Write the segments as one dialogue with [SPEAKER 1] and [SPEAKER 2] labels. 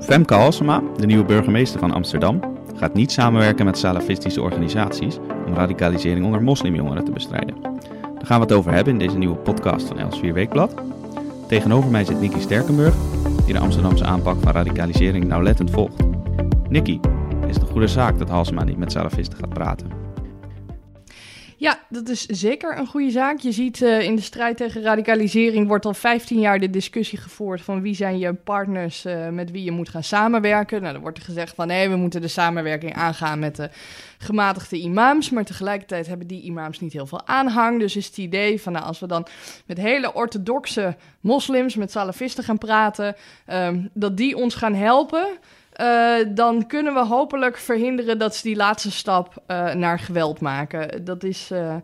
[SPEAKER 1] Femke Halsema, de nieuwe burgemeester van Amsterdam, gaat niet samenwerken met salafistische organisaties om radicalisering onder moslimjongeren te bestrijden. Daar gaan we het over hebben in deze nieuwe podcast van Els 4 Weekblad. Tegenover mij zit Nicky Sterkenburg, die de Amsterdamse aanpak van radicalisering nauwlettend volgt. Nicky, is het een goede zaak dat Halsema niet met salafisten gaat praten?
[SPEAKER 2] Ja, dat is zeker een goede zaak. Je ziet uh, in de strijd tegen radicalisering wordt al 15 jaar de discussie gevoerd van wie zijn je partners uh, met wie je moet gaan samenwerken. Nou, dan wordt er gezegd van nee, we moeten de samenwerking aangaan met de gematigde imams, maar tegelijkertijd hebben die imams niet heel veel aanhang. Dus is het idee van nou, als we dan met hele orthodoxe moslims, met salafisten gaan praten, um, dat die ons gaan helpen. Uh, dan kunnen we hopelijk verhinderen dat ze die laatste stap uh, naar geweld maken. Dat is uh,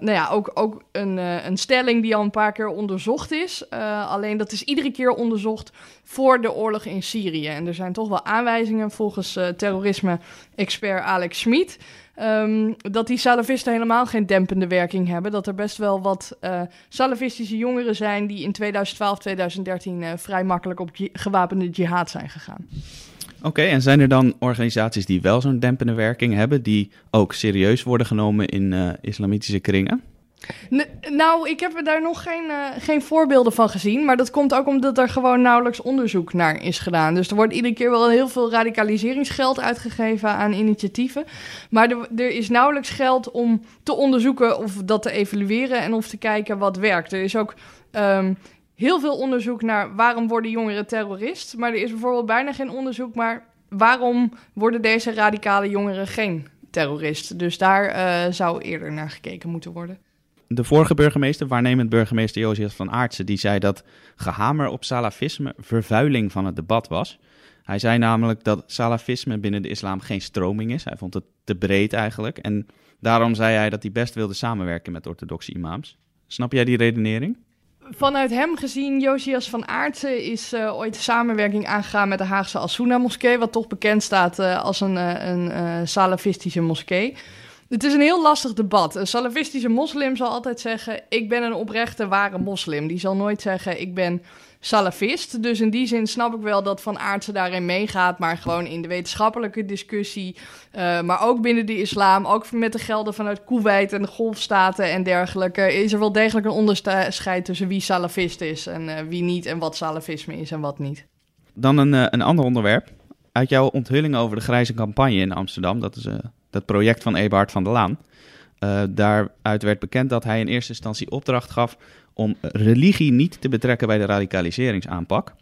[SPEAKER 2] nou ja, ook, ook een, een stelling die al een paar keer onderzocht is. alleen dat is iedere keer onderzocht voor de oorlog in Syrië. En er zijn toch wel aanwijzingen volgens terrorisme-expert Alex Schmid. Um, dat die salafisten helemaal geen dempende werking hebben. Dat er best wel wat uh, salafistische jongeren zijn die in 2012, 2013 uh, vrij makkelijk op gewapende jihad zijn gegaan.
[SPEAKER 1] Oké, en zijn er dan organisaties die wel zo'n dempende werking hebben, die ook serieus worden genomen in uh, islamitische kringen?
[SPEAKER 2] Nou, ik heb daar nog geen, uh, geen voorbeelden van gezien. Maar dat komt ook omdat er gewoon nauwelijks onderzoek naar is gedaan. Dus er wordt iedere keer wel heel veel radicaliseringsgeld uitgegeven aan initiatieven. Maar er, er is nauwelijks geld om te onderzoeken of dat te evalueren en of te kijken wat werkt. Er is ook um, heel veel onderzoek naar waarom worden jongeren terrorist. Maar er is bijvoorbeeld bijna geen onderzoek naar waarom worden deze radicale jongeren geen terrorist. Dus daar uh, zou eerder naar gekeken moeten worden
[SPEAKER 1] de vorige burgemeester, waarnemend burgemeester Josias van Aartsen, die zei dat gehamer op salafisme vervuiling van het debat was. Hij zei namelijk dat salafisme binnen de islam geen stroming is. Hij vond het te breed eigenlijk. En daarom zei hij dat hij best wilde samenwerken met orthodoxe imams. Snap jij die redenering?
[SPEAKER 2] Vanuit hem gezien, Josias van Aartsen is uh, ooit samenwerking aangegaan met de Haagse Asuna moskee, wat toch bekend staat uh, als een, uh, een salafistische moskee. Het is een heel lastig debat. Een salafistische moslim zal altijd zeggen: Ik ben een oprechte, ware moslim. Die zal nooit zeggen: Ik ben salafist. Dus in die zin snap ik wel dat Van Aartsen daarin meegaat. Maar gewoon in de wetenschappelijke discussie. Uh, maar ook binnen de islam. Ook met de gelden vanuit Kuwait en de golfstaten en dergelijke. Is er wel degelijk een onderscheid tussen wie salafist is en uh, wie niet. En wat salafisme is en wat niet.
[SPEAKER 1] Dan een, uh, een ander onderwerp. Uit jouw onthulling over de grijze campagne in Amsterdam. Dat is dat project van Eberhard van der Laan. Uh, daaruit werd bekend dat hij in eerste instantie opdracht gaf om religie niet te betrekken bij de radicaliseringsaanpak.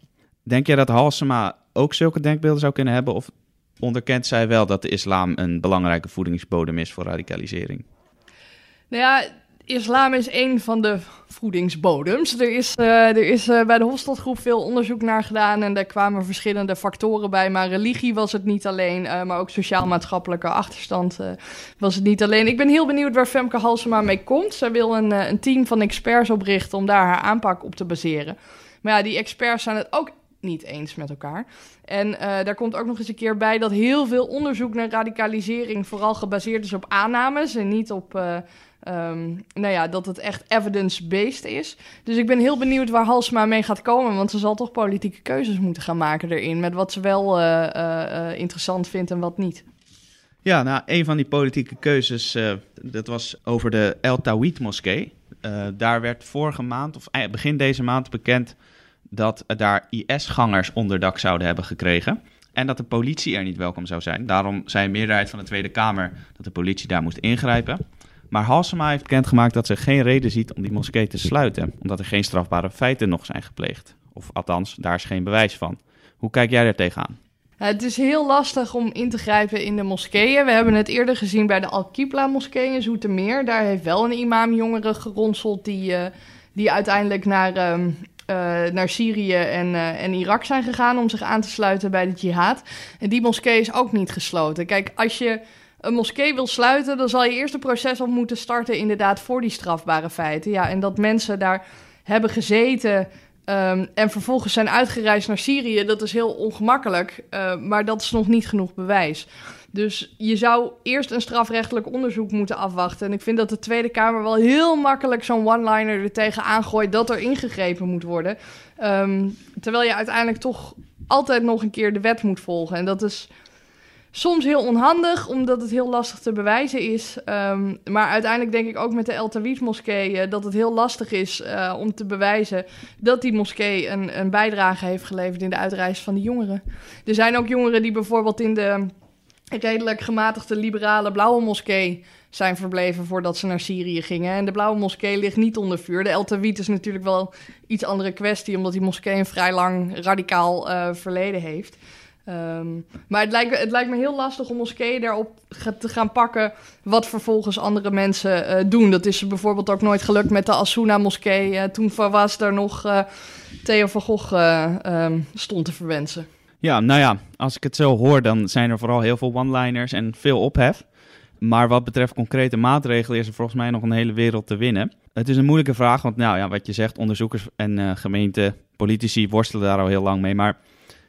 [SPEAKER 1] Denk jij dat Halsema ook zulke denkbeelden zou kunnen hebben? Of onderkent zij wel dat de islam een belangrijke voedingsbodem is voor radicalisering?
[SPEAKER 2] Nou ja, islam is een van de voedingsbodems. Er is, uh, er is uh, bij de Hofstadgroep veel onderzoek naar gedaan en daar kwamen verschillende factoren bij. Maar religie was het niet alleen, uh, maar ook sociaal-maatschappelijke achterstand was het niet alleen. Ik ben heel benieuwd waar Femke Halsema mee komt. Zij wil een, een team van experts oprichten om daar haar aanpak op te baseren. Maar ja, die experts zijn het ook niet eens met elkaar. En daar komt ook nog eens een keer bij dat heel veel onderzoek naar radicalisering vooral gebaseerd is op aannames en niet op Um, nou ja, dat het echt evidence-based is. Dus ik ben heel benieuwd waar Halsema mee gaat komen. Want ze zal toch politieke keuzes moeten gaan maken erin. Met wat ze wel uh, uh, interessant vindt en wat niet.
[SPEAKER 1] Ja, nou, een van die politieke keuzes, dat was over de El Tawhid moskee. daar werd vorige maand, of begin deze maand, bekend dat daar IS-gangers onderdak zouden hebben gekregen. En dat de politie er niet welkom zou zijn. Daarom zei een meerderheid van de Tweede Kamer dat de politie daar moest ingrijpen. Maar Halsema heeft bekendgemaakt dat ze geen reden ziet om die moskee te sluiten, omdat er geen strafbare feiten nog zijn gepleegd. Of althans, daar is geen bewijs van. Hoe kijk jij daar tegenaan?
[SPEAKER 2] Het is heel lastig om in te grijpen in de moskeeën. We hebben het eerder gezien bij de Al-Qibla-moskee in Zoetermeer. Daar heeft wel een imam jongeren geronseld die, uh, die uiteindelijk naar, uh, uh, naar Syrië en, eh, en Irak zijn gegaan om zich aan te sluiten bij de jihad. En die moskee is ook niet gesloten. Kijk, als je een moskee wil sluiten, dan zal je eerst een proces op moeten starten, inderdaad, voor die strafbare feiten. Ja, en dat mensen daar hebben gezeten um, en vervolgens zijn uitgereisd naar Syrië, dat is heel ongemakkelijk. Uh, maar dat is nog niet genoeg bewijs. Dus je zou eerst een strafrechtelijk onderzoek moeten afwachten. En ik vind dat de Tweede Kamer wel heel makkelijk zo'n one-liner er tegen aangooit dat er ingegrepen moet worden. Ehm, terwijl je uiteindelijk toch altijd nog een keer de wet moet volgen. En dat is soms heel onhandig, omdat het heel lastig te bewijzen is. Ehm, maar uiteindelijk denk ik ook met de El moskee uh, dat het heel lastig is uh, om te bewijzen dat die moskee een, een bijdrage heeft geleverd in de uitreis van de jongeren. Er zijn ook jongeren die bijvoorbeeld in de redelijk gematigde liberale blauwe moskee zijn verbleven voordat ze naar Syrië gingen. En de blauwe moskee ligt niet onder vuur. De El is natuurlijk wel iets andere kwestie, omdat die moskee een vrij lang radicaal uh, verleden heeft. Um, maar het lijkt, het lijkt me heel lastig om moskeeën daarop te gaan pakken wat vervolgens andere mensen uh, doen. Dat is bijvoorbeeld ook nooit gelukt met de Asuna moskee. Uh, toen was daar nog uh, Theo van Gogh um, stond te verwensen.
[SPEAKER 1] Ja, nou ja, als ik het zo hoor, dan zijn er vooral heel veel one-liners en veel ophef. Maar wat betreft concrete maatregelen is er volgens mij nog een hele wereld te winnen. Het is een moeilijke vraag, want nou ja, wat je zegt, onderzoekers en gemeenten, politici worstelen daar al heel lang mee. Maar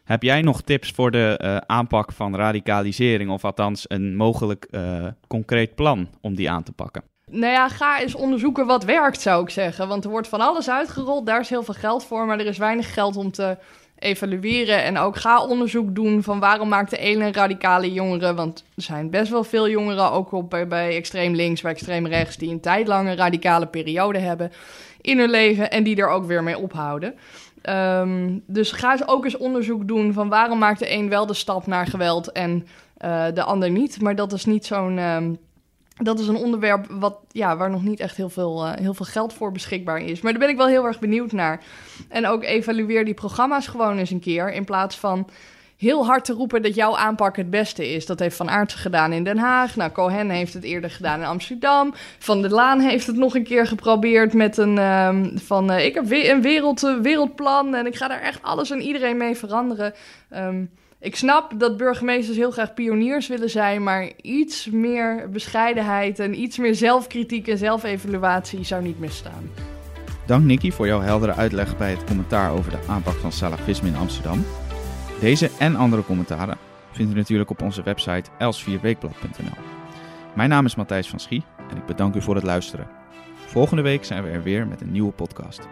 [SPEAKER 1] heb jij nog tips voor de uh, aanpak van radicalisering, of althans een mogelijk uh, concreet plan om die aan te pakken?
[SPEAKER 2] Nou ja, ga eens onderzoeken wat werkt, zou ik zeggen. Want er wordt van alles uitgerold, daar is heel veel geld voor, maar er is weinig geld om te evalueren. En ook ga onderzoek doen van waarom maakt de ene radicale jongeren, want er zijn best wel veel jongeren, ook op, bij, bij extreem links, bij extreem rechts, die een tijdlange radicale periode hebben in hun leven en die er ook weer mee ophouden. Um, dus ga eens ook eens onderzoek doen van waarom maakt de een wel de stap naar geweld en uh, de ander niet. Maar dat is niet zo'n. Um, dat is een onderwerp wat, ja, waar nog niet echt heel veel, uh, heel veel geld voor beschikbaar is. Maar daar ben ik wel heel erg benieuwd naar. En ook evalueer die programma's gewoon eens een keer. In plaats van heel hard te roepen dat jouw aanpak het beste is. Dat heeft Van Aertsen gedaan in Den Haag. Nou, Cohen heeft het eerder gedaan in Amsterdam. Van der Laan heeft het nog een keer geprobeerd met een... Um, van, uh, ik heb een wereld, uh, wereldplan en ik ga daar echt alles en iedereen mee veranderen. Um, ik snap dat burgemeesters heel graag pioniers willen zijn, maar iets meer bescheidenheid en iets meer zelfkritiek en zelfevaluatie zou niet misstaan.
[SPEAKER 1] Dank Nicky voor jouw heldere uitleg bij het commentaar over de aanpak van salafisme in Amsterdam. Deze en andere commentaren vindt u natuurlijk op onze website els4weekblad.nl. Mijn naam is Matthijs van Schie en ik bedank u voor het luisteren. Volgende week zijn we er weer met een nieuwe podcast.